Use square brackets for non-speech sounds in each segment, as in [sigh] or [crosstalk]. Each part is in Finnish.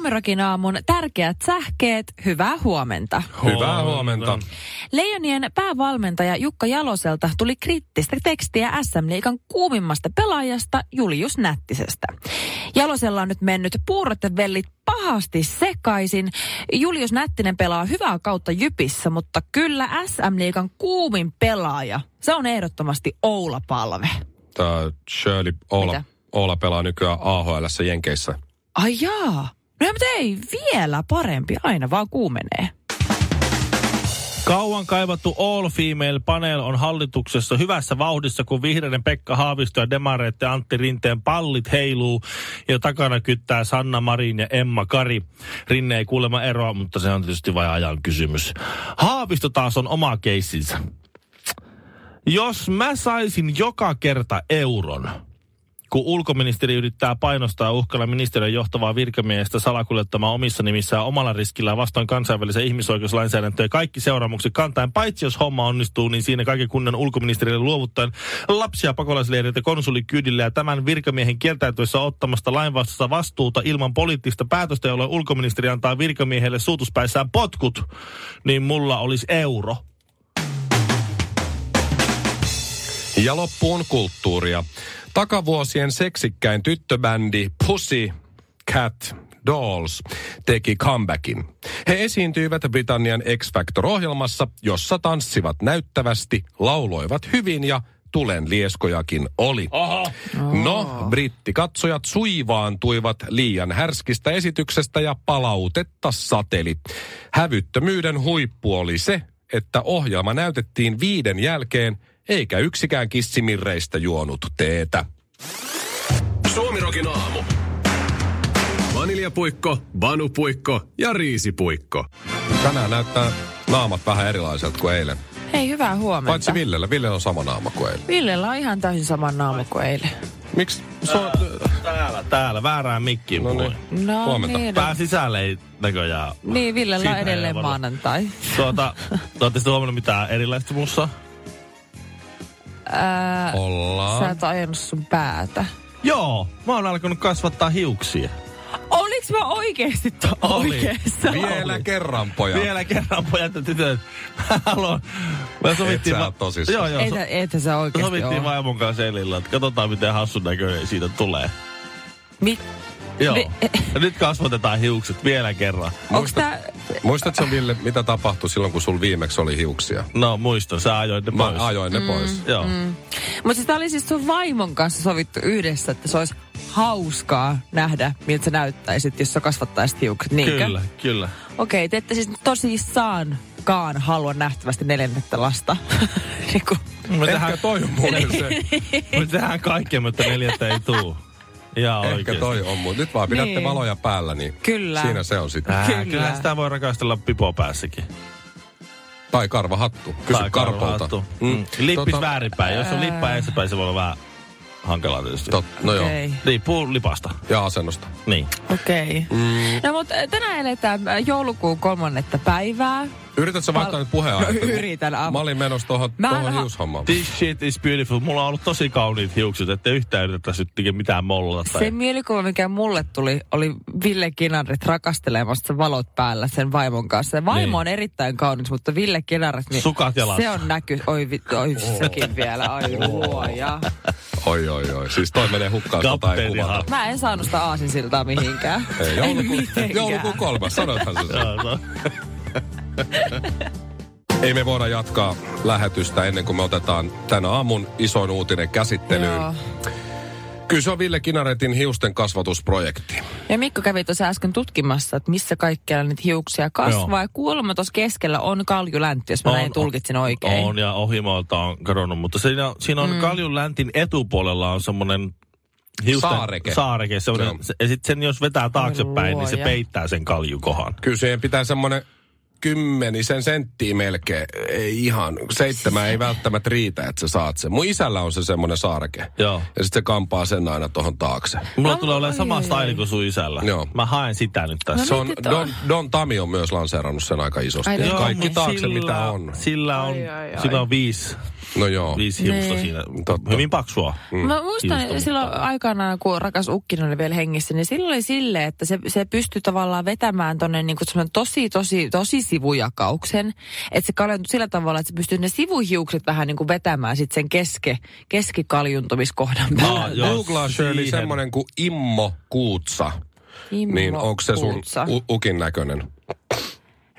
Suomirokin aamun tärkeät sähkeet, hyvää huomenta. Hyvää huomenta. Leijonien päävalmentaja Jukka Jaloselta tuli kriittistä tekstiä SM Liikan kuumimmasta pelaajasta Julius Nättisestä. Jalosella on nyt mennyt puurot ja vellit pahasti sekaisin. Julius Nättinen pelaa hyvää kautta Jypissä, mutta kyllä SM Liikan kuumin pelaaja, se on ehdottomasti Oula Palve. Tämä Shirley Oula, Mitä? Oula pelaa nykyään AHL Jenkeissä. Ai jaa. No mutta ei vielä parempi, aina vaan kuumenee. Kauan kaivattu All Female Panel on hallituksessa hyvässä vauhdissa, kun vihreiden Pekka Haavisto ja Demareitten Antti Rinteen pallit heiluu ja takana kyttää Sanna Marin ja Emma Kari. Rinne ei kuulemma eroa, mutta se on tietysti vain ajan kysymys. Haavisto taas on oma keissinsä. Jos mä saisin joka kerta euron, kun ulkoministeri yrittää painostaa ja uhkailla ministeriön johtavaa virkamiestä salakuljettamaan omissa nimissään omalla riskillä vastoin kansainvälisen ihmisoikeuslainsäädäntöä kaikki seuraamukset kantaen. Paitsi jos homma onnistuu, niin siinä kaiken kunnan ulkoministerille luovuttaen lapsia pakolaisleiriltä konsulikyydille ja tämän virkamiehen kieltäytyessä ottamasta lainvastaista vastuuta ilman poliittista päätöstä, jolloin ulkoministeri antaa virkamiehelle suutuspäissään potkut, niin mulla olisi euro. Ja loppuun kulttuuria. Takavuosien seksikkäin tyttöbändi Pussy Cat Dolls teki comebackin. He esiintyivät Britannian X Factor-ohjelmassa, jossa tanssivat näyttävästi, lauloivat hyvin ja tulen lieskojakin oli. Aha. No, brittikatsojat suivaantuivat liian härskistä esityksestä ja palautetta sateli. Hävyttömyyden huippu oli se, että ohjelma näytettiin viiden jälkeen, eikä yksikään kissimirreistä juonut teetä. Suomirokin aamu. Vaniljapuikko, vanupuikko ja riisipuikko. Tänään näyttää naamat vähän erilaiselta kuin eilen. Hei, hyvää huomenta. Paitsi Villellä. Ville on sama naama kuin eilen. Villellä on ihan täysin sama naama kuin eilen. Miksi? Se on, Täällä, täällä, väärään mikkiin No niin. No Huomenta. niin. Pää sisälle ei näköjään. Niin, Villellä on edelleen maanantai. Tuota, ootte sitten huomannut mitään erilaista mussa? Ää, sä ollaan. et ajanut sun päätä. Joo, mä oon alkanut kasvattaa hiuksia. Oliks mä oikeesti to- Oli. oikeassa? Vielä kerran, pojat. Vielä kerran pojat ja tytöt. Mä haluan. Mä sovittiin, Et sä tosissaan. Joo, joo. Et, So, et sä oikeesti sovittiin vaimon kanssa elillä, että katsotaan miten hassun näköinen siitä tulee. Mi- Joo. Ja nyt kasvatetaan hiukset vielä kerran. Onks tää... Muistatko Ville, mitä tapahtui silloin, kun sul viimeksi oli hiuksia? No muistan, sä ajoit ne Mä pois. ajoin ne pois. Joo. Mutta siis tää oli siis sun vaimon kanssa sovittu yhdessä, että se olisi hauskaa nähdä, miltä sä näyttäisit, jos sä kasvattaisit hiukset, niinkö? Kyllä, kyllä. Okei, te ette siis tosissaankaan halua nähtävästi neljännettä lasta. [laughs] niinku, Me Ehkä tehdään, toi on muuten se. me tehdään [laughs] kaikkea, mutta neljättä ei tuu. Ihan Ehkä oikeesti. toi on, mutta nyt vaan pidätte Niin. valoja päällä, niin Kyllä. siinä se on sitten. Ää, Kyllä. Kyllä sitä voi rakastella pipo päässäkin. Tai karvahattu. Kysy Tai karpolta. karvahattu. Mm. Lippis väärinpäin. Jos on lippa edespäin, se voi olla vähän hankalaa tietysti. Tot, no joo. okei. Riippuu lipasta. Ja asennosta. Niin. Okei. Mm. No mutta tänään eletään äh, joulukuun kolmannetta päivää. Yritätkö vaihtaa Mä- nyt puheenaihetta? No, yritän, am- Mä olin menossa tuohon, ha- hiushommaan. This shit is beautiful. Mulla on ollut tosi kauniit hiukset, ettei yhtään yritettäisi nyt tekemään mitään mollata. Tai... Se mielikuva, mikä mulle tuli, oli Ville Kinaret rakastelemassa valot päällä sen vaimon kanssa. Se vaimo Niin. on erittäin kaunis, mutta Ville Kinaret, niin Sukat jalassa. se on näky... Oi, vi- oi sekin vielä, ai luoja. Oi, oi, oi. Siis toi menee hukkaan, Kapteeni kuvata. Mä en saanut sitä aasinsiltaa mihinkään. Ei, joulukuun kolmas, sanoithan se. [laughs] Ei me voida jatkaa lähetystä ennen kuin me otetaan tänä aamun isoin uutinen käsittelyyn. Joo. Kyllä se on Ville Kinaretin hiusten kasvatusprojekti. Ja Mikko kävi tuossa äsken tutkimassa, että missä kaikkialla niitä hiuksia kasvaa. Joo. Ja kuulemma tuossa keskellä on kaljuläntti, jos mä On- näin tulkitsin oikein. On ja ohimoilta on kadonnut, mutta siinä, siinä on mm. Kaljun läntin etupuolella on semmoinen Hiusten Saareke. Saareke. semmoinen-. Se, ja sitten sen jos vetää taaksepäin, niin se peittää sen kaljukohan. Kyllä siihen pitää semmoinen kymmenisen senttiä melkein. Ei ihan. Seitsemän ei välttämättä riitä, että sä saat sen. Mun isällä on se semmoinen saareke. Joo. Ja sitten se kampaa sen aina tuohon taakse. Mulla No, tulee olemaan sama style kuin sun isällä. Joo. Mä haen sitä nyt tässä. Se on, Don, Don Tami on myös lanseerannut sen aika isosti. Ai. Joo, Kaikki taakse, sillä, mitä on. Sillä on, Ai, ai, ai. sillä on viisi, No joo. viisi hiusta Niin. siinä. Totta. Hyvin paksua. Mm. Mä muistan Hiusta, mutta- silloin aikanaan, kun rakas Ukkinen oli vielä hengissä, niin silloin oli silleen, että se, se pystyi tavallaan vetämään tonne niin tosi, tosi, tosi sivujakauksen. Että se kaljantui sillä tavalla, että se pystyy ne sivuhiukset vähän niin kuin vetämään sit sen keske, keskikaljuntamiskohdan Aa, päälle. Googlaa Shirley semmoinen kuin Immo Kuutsa. Immo Niin onko se sun u- ukin näköinen?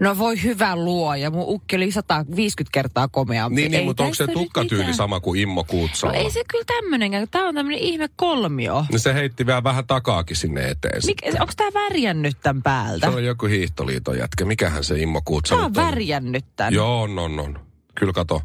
No voi hyvä luoja, mun ukki oli 150 kertaa komeampi. Niin, niin mutta onko se tukkatyyli mitään. sama kuin Immo Kuutsa? No ei se kyllä tämmönenkään, tää on tämmönen ihme kolmio. No se heitti vielä vähän takaakin sinne eteen. Mik, onko tää värjännyt tän päältä? Se on joku hiihtoliiton jätkä. Mikähän se Immo Kuutsa Tää on on? värjännyt tän. Joo, on, on, on. Kyllä kato.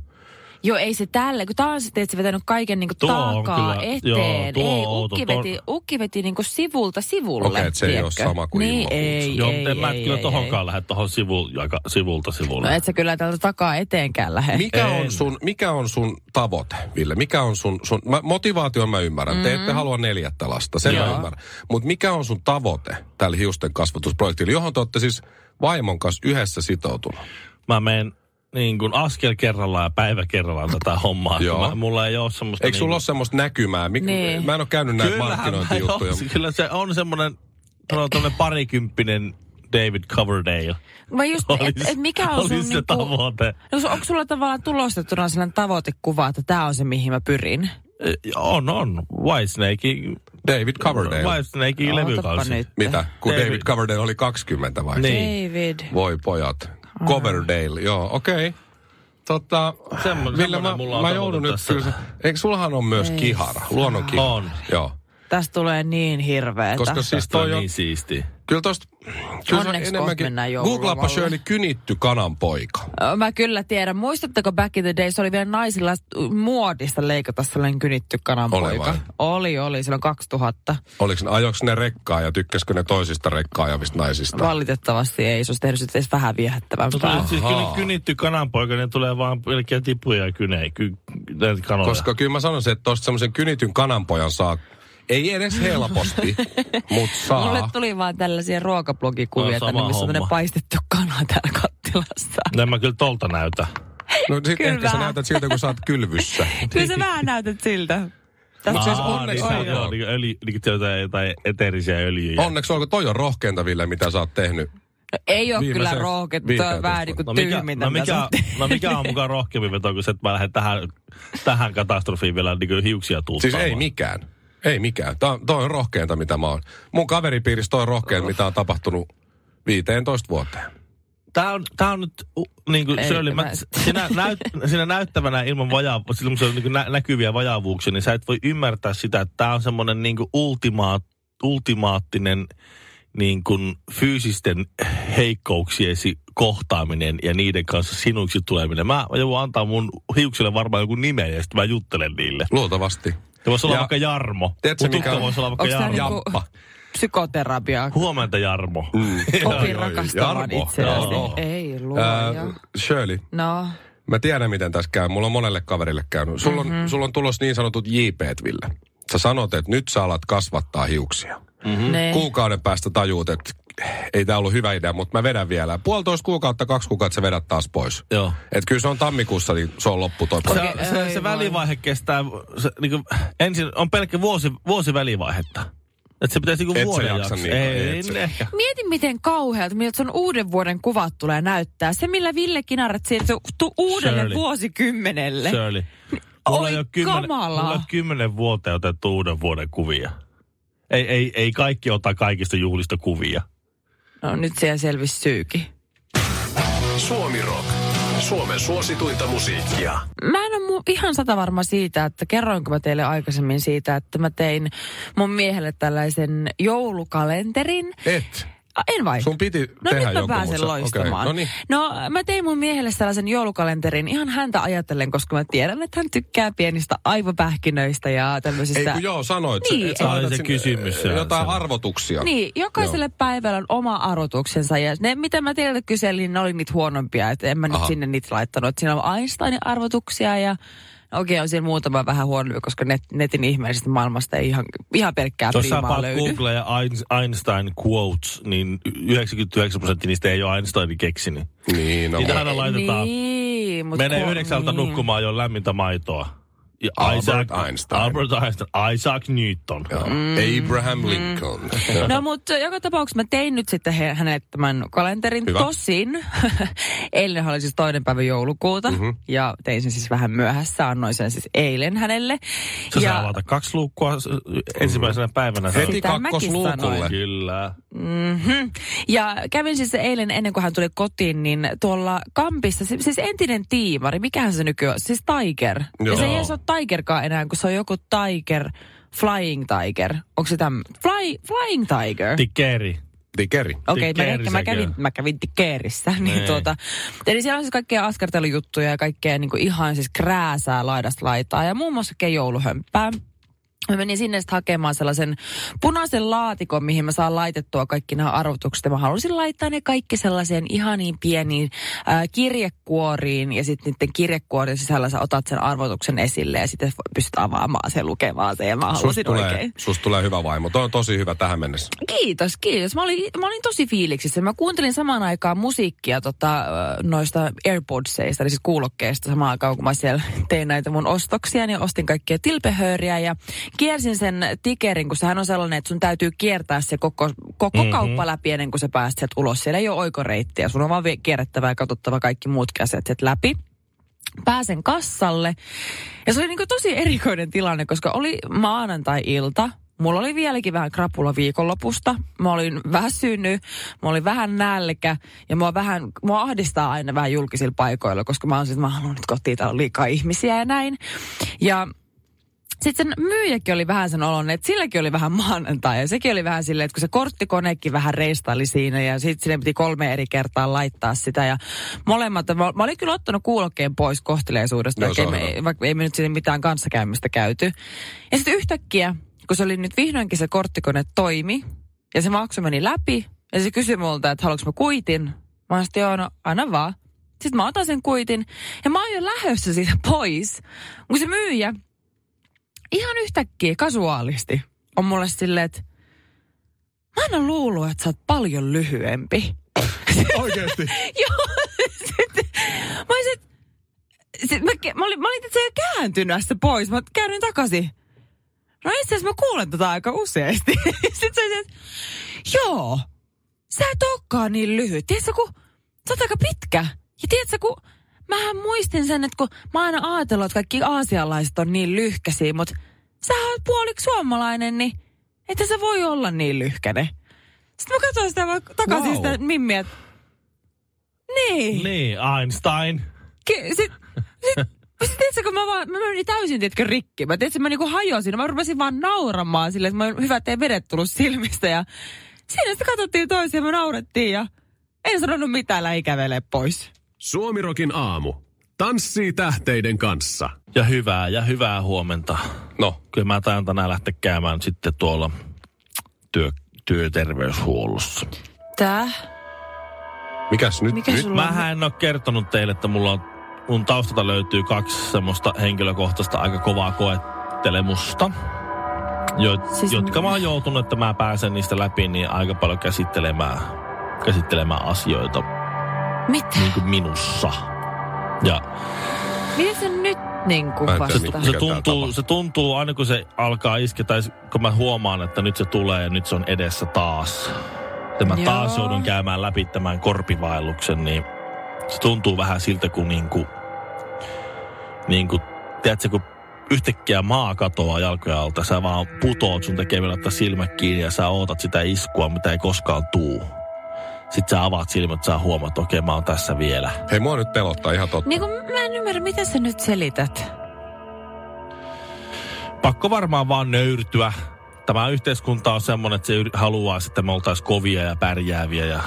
Joo, ei se tälle, kun on sitten, että se vetänyt kaiken niinku Tuo on takaa kyllä- eteen. joo, tuo ei, on outo. ukki Tuo- veti, ukki veti niinku sivulta sivulle. Okei, et se ei tiedätkö? sama kuin niin, ei, Kuutsa. Joo, ei, en mä ei, kyllä ei, tohonkaan lähde tohon sivu, jaka, sivulta sivulle. No et sä kyllä täältä takaa eteenkään lähde. Mikä on, En. sun, mikä on sun tavoite, Ville? Mikä on sun, sun mä, motivaation mä ymmärrän. Mm. Te ette halua neljättä lasta, sen mä Joo. ymmärrän. Mutta mikä on sun tavoite tällä hiusten kasvatusprojektilla, johon te olette siis vaimon kanssa yhdessä sitoutunut? Mä menen niin kuin askel kerrallaan ja päivä kerrallaan tätä hommaa. Joo. Mä, mulla ei ole semmoista... Eikö sulla ole semmoista näkymää? Mik, Niin. Mä en ole käynyt näitä Kyllähän markkinointijuttuja. joo, Kyllä se on semmoinen, parikymppinen David Coverdale. Mä just, et, et mikä on sun se niinku, tavoite. no, onko sulla tavallaan tulostettuna sellainen tavoitekuva, että tää on se, mihin mä pyrin? On, on. Whitesnake, David Coverdale. Whitesnake levykausi. Mitä? Kun David, David- Coverdale oli 20 vai? Niin. David. Voi pojat. Coverdale, joo, okei. Okay. Tota, Ville, semmoinen mä, mulla on mä joudun nyt tässä. kyllä, se- eikö sullahan on myös Ei kihara, luonnon kihara? On. Joo. Tästä tulee niin hirveetä. Koska siis toi on, niin siisti. Kyllä tosta, kyllä Onneksi enemmänkin, kohta mennään joululomalle. googlaapa Shirley kynitty kananpoika. Mä kyllä tiedän. Muistatteko back in the days oli vielä naisilla muodista leikata sellainen kynitty kananpoika? Oli vai? Oli, oli. Silloin 2000. Oliko ne, ajoiko ne rekkaa ja tykkäskö ne toisista rekkaa ajavista naisista? Valitettavasti ei. Se olisi tehnyt sitä edes vähän viehättävämpää. siis kynitty kananpoika, ne tulee vaan pelkkiä tipuja ja kynejä, ky, kanoja. Koska kyllä mä sanoisin, että tosta semmoisen kynityn kananpojan saa, ei edes helposti, mutta [laughs] saa. Mulle tuli vaan tällaisia ruokablogikuvia, että sama missä on tämmöinen paistettu kana täällä kattilassa. No en mä kyllä tolta näytä. No sit Kyllä ehkä sä vähän. näytät siltä, kun sä oot kylvyssä. [laughs] Kyllä sä vähän näytät siltä. Tässä siis Aa, onneksi niin, on, niin, öljy, niin jotain, eteerisiä öljyjä. Onneksi olko toi on rohkeinta, Ville, mitä sä oot tehnyt. Ei ole Viimeisen kyllä rohkeet, mutta on 15 vähän niin kuin No mikä, tyhmintä, no, mitä mikä, sä oot tehnyt. no mikä on mukaan rohkeampi veto kuin se, että mä lähden tähän, tähän katastrofiin vielä niin hiuksia Siis tuuttaamaan. ei mikään. Ei mikään. Tää, toi on rohkeinta, mitä mä oon. Mun kaveripiirissä toi on rohkein, mitä on tapahtunut 15 vuoteen. Tää on, tää on nyt, uh, niin kuin Shirley, mä, sinä, näyt, sinä näyttävänä ilman vajaa, silloin kun se on niin nä, näkyviä vajaavuuksia, niin sä et voi ymmärtää sitä, että tää on semmoinen niin kuin ultimaat, ultimaattinen niin kuin fyysisten heikkouksiesi kohtaaminen ja niiden kanssa sinuksi tuleminen. Mä joudun antaa mun hiuksille varmaan joku nimen ja sitten mä juttelen niille. Luultavasti. Se voisi olla Ja- vaikka Jarmo. Tiedätkö, mikä tukka on- voisi olla vaikka Jarmo. niinku- Jamppa. Psykoterapiaa. Huomenta Jarmo. Mm. Opin rakastamaan itseäsi. Joo. Ei luoja. Ää, Shirley, No, mä tiedän miten tässä käy. Mulla on monelle kaverille käynyt. Sulla on, mm-hmm. sulla on tulossa niin sanotut JPt, Ville. Sä sanot, että nyt sä alat kasvattaa hiuksia. Mm. ne. Kuukauden päästä tajuut, että ei tämä ollut hyvä idea, mutta mä vedän vielä. Puolitoista kuukautta, kaksi kuukautta sä vedät taas pois. Joo. Et kyllä se on tammikuussa, niin se on loppu toi Se, se, se voi. välivaihe kestää, se, niin kuin, ensin on pelkkä vuosi, vuosi välivaihetta. Että se pitäisi niin Et sä vuoden jaksa niin, ei, et niin ehkä. Mieti miten kauhealta, miltä sun uuden vuoden kuvat tulee näyttää. Se, millä Ville Kinaret siirtyi tu- uudelle Shirley. vuosikymmenelle. Shirley. Mulla Oi ei ole kymmenen, kamala. mulla kymmenen vuoteen otettu uuden vuoden kuvia. Ei, ei, ei kaikki ota kaikista juhlista kuvia. No nyt siellä selvisi syykin. Suomi Rock. Suomen suosituinta musiikkia. Mä en ole mu- ihan sata varma siitä, että kerroinko mä teille aikaisemmin siitä, että mä tein mun miehelle tällaisen joulukalenterin. Et. En vai? Sun piti No tehdä nyt mä pääsen mutta- loistamaan. okei, no niin. no mä tein mun miehelle sellaisen joulukalenterin ihan häntä ajatellen, koska mä tiedän, että hän tykkää pienistä aivopähkinöistä ja tämmöisistä... Ei kun joo, sanoit. Niin, että sä se sinne, kysymys, Jotain se- arvotuksia. Niin, jokaiselle päivällä on oma arvotuksensa ja ne, mitä mä teiltä kyselin, ne oli niitä huonompia, että en mä nyt Aha. sinne niitä laittanut. Siinä on Einsteinin arvotuksia ja okei on siellä muutama vähän huonompi, koska net, netin ihmeellisestä maailmasta ei ihan, ihan pelkkää priimaa paat löydy. Google ja Ein- Einstein quotes, niin 99 prosenttia niistä ei ole Einsteinin keksinyt. Niin, no, Niitä aina laitetaan. Niin, mut Menee yhdeksältä niin. nukkumaan jo lämmintä maitoa. Ja Albert Einstein. Albert Einstein. Isaac Newton. Joo. Mm. Abraham Lincoln. [laughs] No mutta joka tapauksessa mä tein nyt sitten he, hänelle tämän kalenterin. Hyvä. Tosin, [laughs] eilen oli siis toinen päivä joulukuuta Mhm. ja tein sen siis vähän myöhässä, annoin sen siis eilen hänelle. Sä ja, saa avata kaksi luukkua s- ensimmäisenä päivänä. Heti Sitä kakkosluukulle. Kyllä. mm-hmm. ja kävin siis eilen ennen kuin hän tuli kotiin, niin tuolla Kampissa, si- siis entinen tiimari, mikähän se nykyään on? Siis Tiger. Ja Joo. se ei edes ole Tigerkaan enää, kun se on joku Tiger, Flying Tiger. Onko se tämmöinen? Fly, flying Tiger. Tikeri. Dikeri. Okei, okay, mä, mä, kävin, mä kävin Tikkeerissä. Niin tuota, eli siellä on siis kaikkea askartelujuttuja ja kaikkea niin kuin ihan siis krääsää laidasta laitaa. Ja muun muassa jouluhömppää. Mä menin sinne sitten hakemaan sellaisen punaisen laatikon, mihin mä saan laitettua kaikki nämä arvotukset. Ja mä halusin laittaa ne kaikki sellaiseen ihaniin pieniin äh, kirjekuoriin. Ja sitten niiden kirjekuorien sisällä sä otat sen arvotuksen esille ja sitten pystyt avaamaan sen lukemaan sen. Ja mä Susta halusin tulee, oikein. susta tulee hyvä vaimo. Toi on tosi hyvä tähän mennessä. Kiitos, kiitos. Mä olin, mä olin tosi fiiliksissä. Mä kuuntelin samaan aikaan musiikkia tota, noista AirPodseista, eli siis kuulokkeista samaan aikaan, kun mä siellä tein näitä mun ostoksia, niin ostin kaikkia tilpehööriä ja kiersin sen tikerin, kun sehän on sellainen, että sun täytyy kiertää se koko, koko mm-hmm. kauppa läpi ennen kuin sä pääset sieltä ulos. Siellä ei ole oikoreittiä, sun on vaan kierrettävä ja katsottava kaikki muut asiat sieltä läpi pääsen kassalle. Ja se oli niin tosi erikoinen tilanne, koska oli maanantai-ilta. Mulla oli vieläkin vähän krapula viikonlopusta. Mä olin väsynyt, mä olin vähän nälkä ja mua, vähän, mua ahdistaa aina vähän julkisilla paikoilla, koska mä oon siis, mä haluan nyt kotiin, täällä on liikaa ihmisiä ja näin. Ja sitten sen myyjäkin oli vähän sen olon, että silläkin oli vähän maanantai. Ja sekin oli vähän silleen, että kun se korttikonekin vähän reistaili siinä ja sitten sinne piti kolme eri kertaa laittaa sitä. Ja molemmat, mä, mä olin kyllä ottanut kuulokkeen pois kohteleisuudesta, Joo, vaikka, ei, vaikka ei me nyt sinne mitään kanssakäymistä käyty. Ja sitten yhtäkkiä, kun se oli nyt vihdoinkin se korttikone toimi ja se maksu meni läpi ja se kysyi multa, että haluanko mä kuitin. Mä sanoin, että joo, no anna vaan. Sitten mä otan sen kuitin ja mä oon jo lähdössä siitä pois. Kun se myyjä ihan yhtäkkiä kasuaalisti on mulle silleen, että mä en ole luullut, että sä oot paljon lyhyempi. [laughs] Oikeesti? Joo, sitten mä olisin, sit mä, mä, olin, mä olin itse jo kääntynyt pois. Mä käännyin takaisin. No itse asiassa mä kuulen tätä aika useasti. [laughs] Sitten se että joo, sä et olekaan niin lyhyt. Tiedätkö, kun sä oot aika pitkä. Ja tiedätkö, kun mähän muistin sen, että kun mä aina ajatellut, että kaikki aasialaiset on niin lyhkäisiä, mutta sä oot puoliksi suomalainen, niin että se voi olla niin lyhkäinen. Sitten mä katsoin sitä takaisin Wow. sitä mimmiä, että niin. Niin, Einstein. Ki- sit, sit, sit tiedätkö, kun mä, vaan, mä menin täysin, tiedätkö, rikki. Mä tiedätkö, mä niinku hajosin. Mä rupesin vaan nauramaan silleen, että mä olin hyvä, ettei vedet tullut silmistä. Ja siinä sitten katsottiin toisia, me naurettiin ja en sanonut mitään, lähi kävelee pois. Suomirokin aamu. Tanssii tähteiden kanssa. Ja hyvää, ja hyvää huomenta. No, Kyllä mä taidan tänään lähteä käymään sitten tuolla työ, työterveyshuollossa. Tää? mikäs nyt? Mikä nyt? sulla on? Mä en ole kertonut teille, että mulla on, mun taustalta löytyy kaksi semmoista henkilökohtaista aika kovaa koettelemusta, jo, siis... jotka mä oon joutunut, että mä pääsen niistä läpi, niin aika paljon käsittelemään, käsittelemään asioita Mitä? niin kuin minussa. Ja Miten se nyt niinku en tiedä, vastaa? mitä- se tää tuntuu, se tuntuu aina kun se alkaa iskeä, tai kun mä huomaan, että nyt se tulee ja nyt se on edessä taas. Ja mä Joo. taas joudun käymään läpi tämän korpivaelluksen, niin se tuntuu vähän siltä kuin niinku, niinku tiedätkö, kun yhtäkkiä maa katoaa jalkojen alta, sä vaan putoot sun tekemillä ottaa silmät kiinni ja sä ootat sitä iskua, mitä ei koskaan tuu. Sitten sä avaat silmät, sä huomaat, että okei, mä oon tässä vielä. Hei, mua nyt pelottaa ihan totta. Niin kuin mä en ymmärrä, mitä sä nyt selität. pakko varmaan vaan nöyrtyä Tämä yhteiskunta on semmoinen, että se haluaa, että me oltaisiin kovia ja pärjääviä ja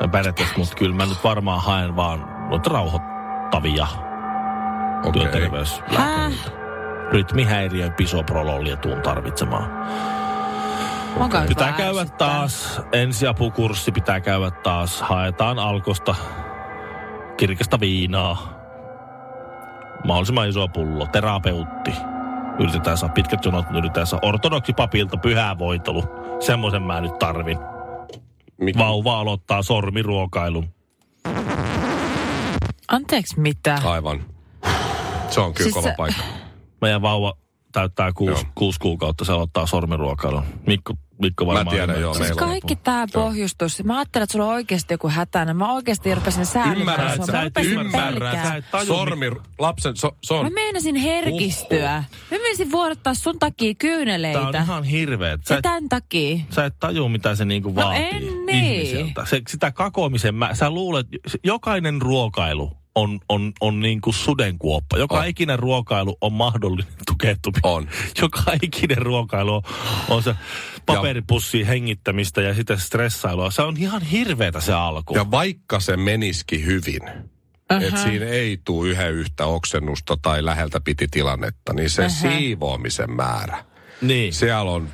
ja pärjättäisiin, mutta kyllä mä nyt varmaan haen vaan noita rauhoittavia Okei. työterveyslääkäreitä. Rytmihäiriön pisoprololia tuun tarvitsemaan. Onko Pitää käydä ärsyttää? taas, ensiapukurssi pitää käydä taas. Haetaan alkosta kirkasta viinaa. Mahdollisimman iso pullo, terapeutti. Yritetään saa pitkät jonot, yritetään saa ortodoksi papilta pyhää voitelu. Semmoisen mä nyt tarvin. Mikä? Vauva aloittaa sormiruokailun. Anteeksi, mitä? Aivan. Se on kyllä Siis kova se- paikka. Meidän vauva täyttää kuusi, Joo. kuusi kuukautta, se aloittaa sormiruokailun. Mikko, Mikko varmaan... tiedän, ymmärtää. joo, Siis meillä on- kaikki tämä pohjustus. Mä ajattelin, että sulla on oikeasti joku hätäinen. Mä oikeasti rupesin säälimään Ymmärrät, sua. sä Mä et ymmärrä, sä et taju, Sormi, lapsen, so, se on... Mä meinasin herkistyä. Mä meinasin vuodattaa sun takia Tää on kyyneleitä. ihan hirveet. Sä et, tämän takia. sä et taju, mitä se niinku No vaatii en niin. ihmiseltä. Se, sitä kakoamisen, mä, sä luulet, jokainen ruokailu on, on, on niinku sudenkuoppa. Joka On. ikinen ruokailu on mahdollinen [laughs] tukehtuminen. On. Joka ikinen ruokailu on, on se paperipussi hengittämistä ja sitten stressailua. Se on ihan hirveetä se alku. Ja vaikka se menisikin hyvin, uh-huh. että siinä ei tule yhden yhtä oksennusta tai läheltä piti tilannetta, niin se uh-huh. siivoamisen määrä. Niin. Siellä on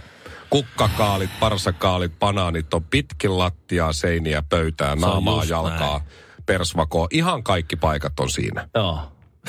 kukkakaalit, parsakaalit, banaanit on pitkin lattiaa, seiniä, pöytää, naamaa, jalkaa, persvakoa. Ihan kaikki paikat on siinä. Joo.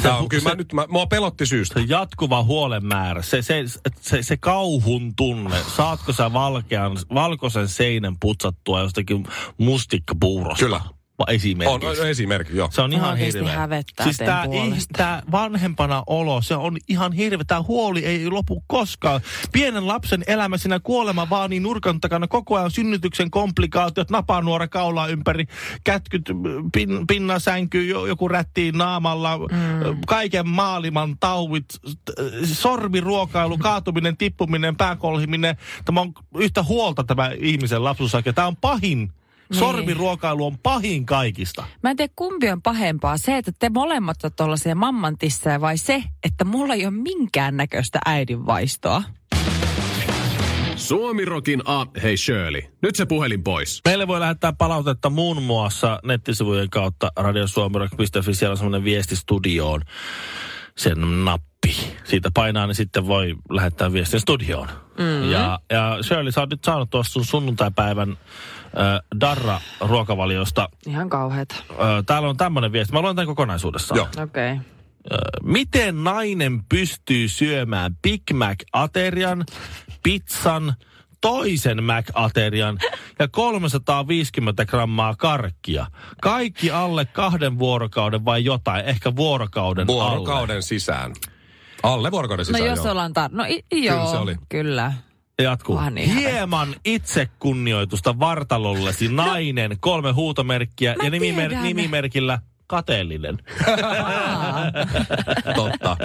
Tämä on kyllä, mä nyt, mä, mua pelotti syystä. se jatkuva huolen määrä, se, se, se, se kauhun tunne, saatko sä valkean, valkoisen seinän putsattua jostakin mustikkapuurosta? Kyllä. Esimerkiksi. On, on esimerkki, joo. Se on ihan hirveä. hävettää siis puolesta. tää vanhempana olo, se on ihan hirveä. Tämä huoli ei lopu koskaan. Pienen lapsen elämä siinä kuolema vaanii nurkan takana koko ajan synnytyksen komplikaatiot, napanuora kaulaa ympäri, kätkyt, pin, pinnasänky, jo- joku rättiin naamalla, mm. kaiken maailman tauvit, sormiruokailu, kaatuminen, tippuminen, pääkolhiminen. Tämä on yhtä huolta tämä ihmisen lapsuusaika. Tämä on pahin. Sormiruokailu on pahin kaikista. Mä en tiedä kumpi on pahempaa. Se, että te molemmat olette tuollaisia mammantissejä vai se, että mulla ei ole minkäännäköistä äidinvaistoa. Suomirokin a... Hei Shirley, nyt se puhelin pois. Meille voi lähettää palautetta muun muassa nettisivujen kautta radiosuomirock.fi. Siellä on semmoinen viesti studioon. Sen nappi. Siitä painaa, niin sitten voi lähettää viestin studioon. Mm-hmm. Ja, ja Shirley, sä oot nyt saanut tuosta sun sunnuntaipäivän äh, Darra-ruokavaliosta. Ihan kauheeta. Äh, täällä on tämmöinen viesti. Mä luen tämän kokonaisuudessaan. Joo. Okei. Okay. Miten nainen pystyy syömään Big Mac-aterian, pizzan, toisen Mac-aterian ja 350 grammaa karkkia? Kaikki alle kahden vuorokauden vai jotain, ehkä vuorokauden alle. Vuorokauden sisään. Alle vuorokauden No sisään, jos joo. ollaan tar... No i- joo, se oli. kyllä. Jatkuu. Onhan niin Hieman itsekunnioitusta vartalollesi nainen, kolme huutomerkkiä Mä ja nimimer- tiedän. nimimerkillä kateellinen. Totta.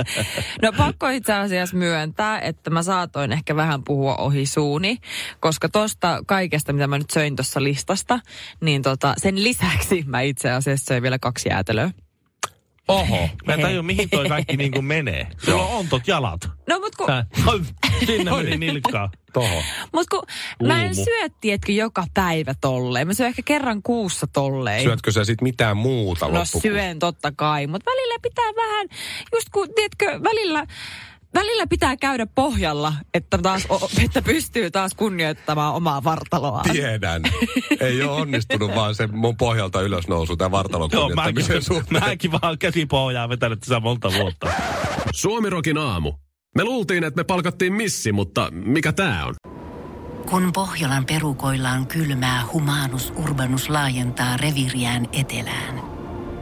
No pakko itse asiassa myöntää, että mä saatoin ehkä vähän puhua ohi suuni, koska tosta kaikesta, mitä mä nyt söin tuossa listasta, niin tota, sen lisäksi mä itse asiassa söin vielä kaksi jäätelöä. Oho. Mä en tajua, mihin toi kaikki niin kuin menee. Sulla on ontot jalat. No mut kun, Tää- Sinne meni nilkkaa. Toho. mut kun mä en Luumu. syö, tiedätkö, joka päivä tolleen. Mä syön ehkä kerran kuussa tolleen. Syötkö sä sit mitään muuta No loppukuun? syön totta kai, mutta välillä pitää vähän, just kun, tiedätkö, välillä, välillä pitää käydä pohjalla, että, taas, o- [laughs] että pystyy taas kunnioittamaan omaa vartaloaan. Tiedän. Ei ole onnistunut vaan se mun pohjalta ylösnousu, tämä vartalon Joo, mäkin, kunnioittamisen suhteen. mäkin vaan käsipohjaa vetänyt tässä monta vuotta. Suomirokin aamu. Me luultiin, että me palkattiin missi, mutta mikä tää on? Kun Pohjolan perukoillaan kylmää, humanus urbanus laajentaa reviriään etelään.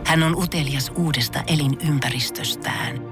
Hän on utelias uudesta elinympäristöstään.